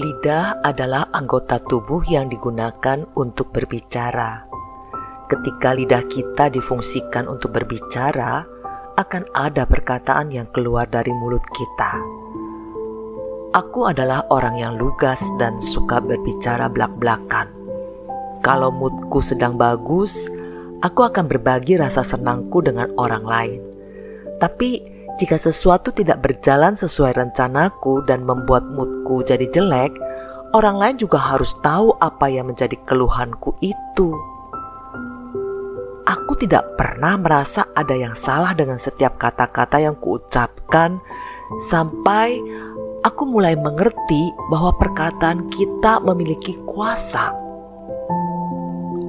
Lidah adalah anggota tubuh yang digunakan untuk berbicara. Ketika lidah kita difungsikan untuk berbicara, akan ada perkataan yang keluar dari mulut kita. Aku adalah orang yang lugas dan suka berbicara belak-belakan. Kalau moodku sedang bagus, aku akan berbagi rasa senangku dengan orang lain. Tapi jika sesuatu tidak berjalan sesuai rencanaku dan membuat moodku jadi jelek, orang lain juga harus tahu apa yang menjadi keluhanku itu. Aku tidak pernah merasa ada yang salah dengan setiap kata-kata yang kuucapkan sampai aku mulai mengerti bahwa perkataan kita memiliki kuasa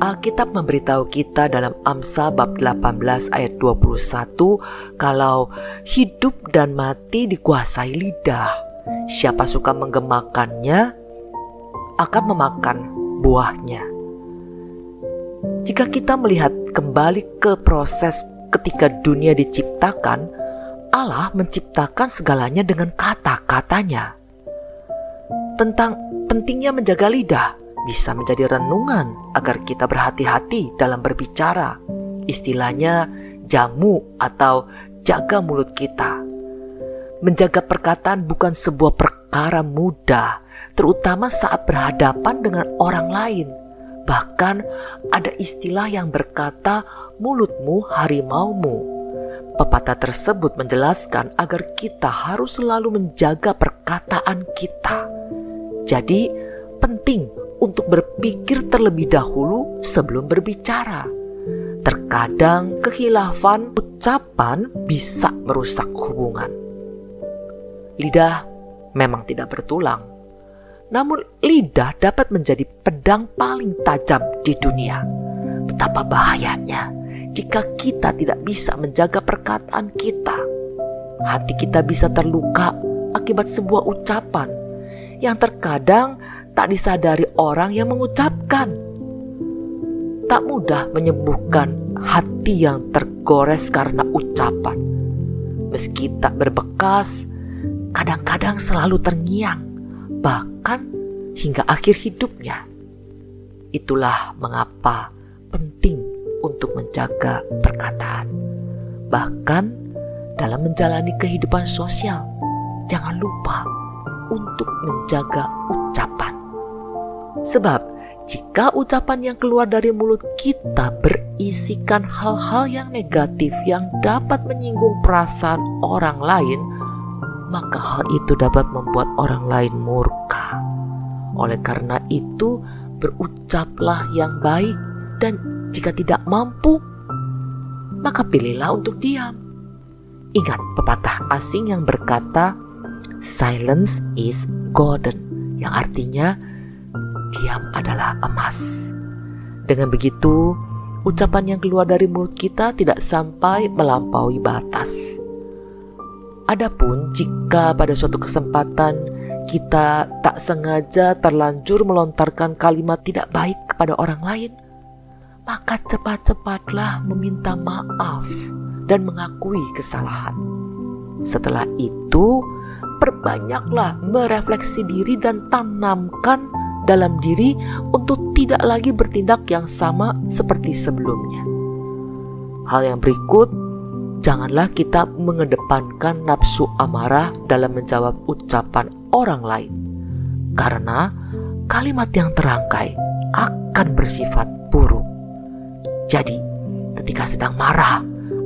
Alkitab memberitahu kita dalam Amsal bab 18 ayat 21 kalau hidup dan mati dikuasai lidah. Siapa suka menggemakannya akan memakan buahnya. Jika kita melihat kembali ke proses ketika dunia diciptakan, Allah menciptakan segalanya dengan kata-katanya. Tentang pentingnya menjaga lidah, bisa menjadi renungan agar kita berhati-hati dalam berbicara. Istilahnya jamu atau jaga mulut kita. Menjaga perkataan bukan sebuah perkara mudah, terutama saat berhadapan dengan orang lain. Bahkan ada istilah yang berkata mulutmu harimaumu. Pepatah tersebut menjelaskan agar kita harus selalu menjaga perkataan kita. Jadi, penting untuk berpikir terlebih dahulu sebelum berbicara. Terkadang kehilafan ucapan bisa merusak hubungan. Lidah memang tidak bertulang, namun lidah dapat menjadi pedang paling tajam di dunia. Betapa bahayanya jika kita tidak bisa menjaga perkataan kita. Hati kita bisa terluka akibat sebuah ucapan yang terkadang tak disadari orang yang mengucapkan. Tak mudah menyembuhkan hati yang tergores karena ucapan. Meski tak berbekas, kadang-kadang selalu terngiang, bahkan hingga akhir hidupnya. Itulah mengapa penting untuk menjaga perkataan. Bahkan dalam menjalani kehidupan sosial, jangan lupa untuk menjaga ucapan. Sebab jika ucapan yang keluar dari mulut kita berisikan hal-hal yang negatif yang dapat menyinggung perasaan orang lain, maka hal itu dapat membuat orang lain murka. Oleh karena itu, berucaplah yang baik, dan jika tidak mampu, maka pilihlah untuk diam. Ingat pepatah asing yang berkata, "Silence is golden," yang artinya diam adalah emas. Dengan begitu, ucapan yang keluar dari mulut kita tidak sampai melampaui batas. Adapun jika pada suatu kesempatan kita tak sengaja terlanjur melontarkan kalimat tidak baik kepada orang lain, maka cepat-cepatlah meminta maaf dan mengakui kesalahan. Setelah itu, perbanyaklah merefleksi diri dan tanamkan dalam diri untuk tidak lagi bertindak yang sama seperti sebelumnya. Hal yang berikut, janganlah kita mengedepankan nafsu amarah dalam menjawab ucapan orang lain, karena kalimat yang terangkai akan bersifat buruk. Jadi, ketika sedang marah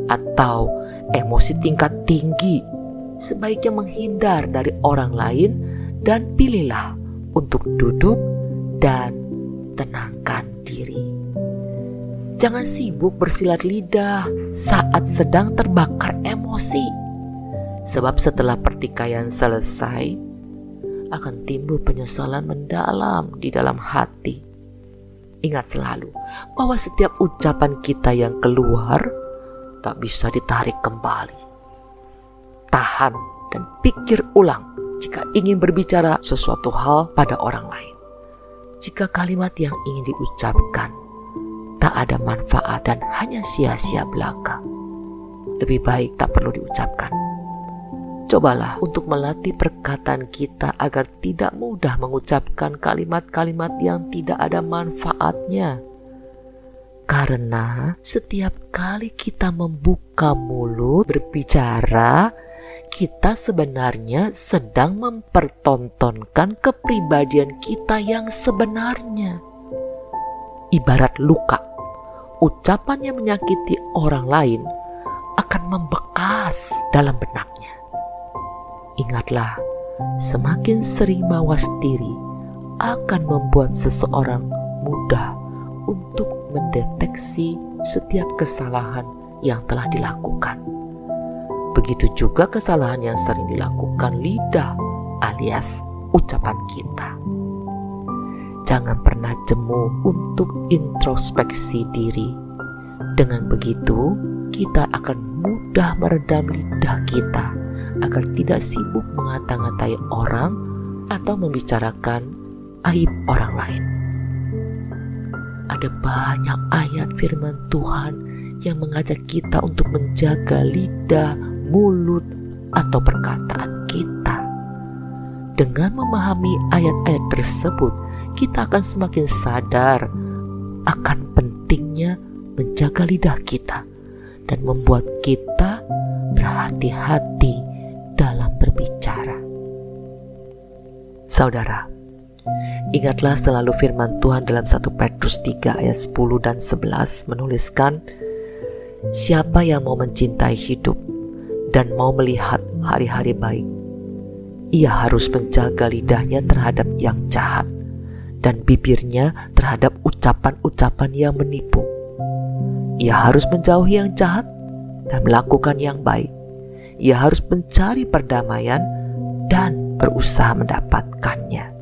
atau emosi tingkat tinggi, sebaiknya menghindar dari orang lain dan pilihlah untuk duduk dan tenangkan diri. Jangan sibuk bersilat lidah saat sedang terbakar emosi, sebab setelah pertikaian selesai akan timbul penyesalan mendalam di dalam hati. Ingat selalu bahwa setiap ucapan kita yang keluar tak bisa ditarik kembali. Tahan dan pikir ulang jika ingin berbicara sesuatu hal pada orang lain. Jika kalimat yang ingin diucapkan tak ada manfaat dan hanya sia-sia belaka, lebih baik tak perlu diucapkan. Cobalah untuk melatih perkataan kita agar tidak mudah mengucapkan kalimat-kalimat yang tidak ada manfaatnya. Karena setiap kali kita membuka mulut berbicara, kita sebenarnya sedang mempertontonkan kepribadian kita yang sebenarnya. Ibarat luka, ucapan yang menyakiti orang lain akan membekas dalam benaknya. Ingatlah, semakin sering mawas diri akan membuat seseorang mudah untuk mendeteksi setiap kesalahan yang telah dilakukan. Begitu juga kesalahan yang sering dilakukan lidah alias ucapan kita. Jangan pernah jemu untuk introspeksi diri. Dengan begitu, kita akan mudah meredam lidah kita agar tidak sibuk mengata-ngatai orang atau membicarakan aib orang lain. Ada banyak ayat firman Tuhan yang mengajak kita untuk menjaga lidah, mulut, atau perkataan kita. Dengan memahami ayat-ayat tersebut, kita akan semakin sadar akan pentingnya menjaga lidah kita dan membuat kita berhati-hati dalam berbicara. Saudara, ingatlah selalu firman Tuhan dalam 1 Petrus 3 ayat 10 dan 11 menuliskan, Siapa yang mau mencintai hidup dan mau melihat hari-hari baik, ia harus menjaga lidahnya terhadap yang jahat dan bibirnya terhadap ucapan-ucapan yang menipu. Ia harus menjauhi yang jahat dan melakukan yang baik ia harus mencari perdamaian dan berusaha mendapatkannya.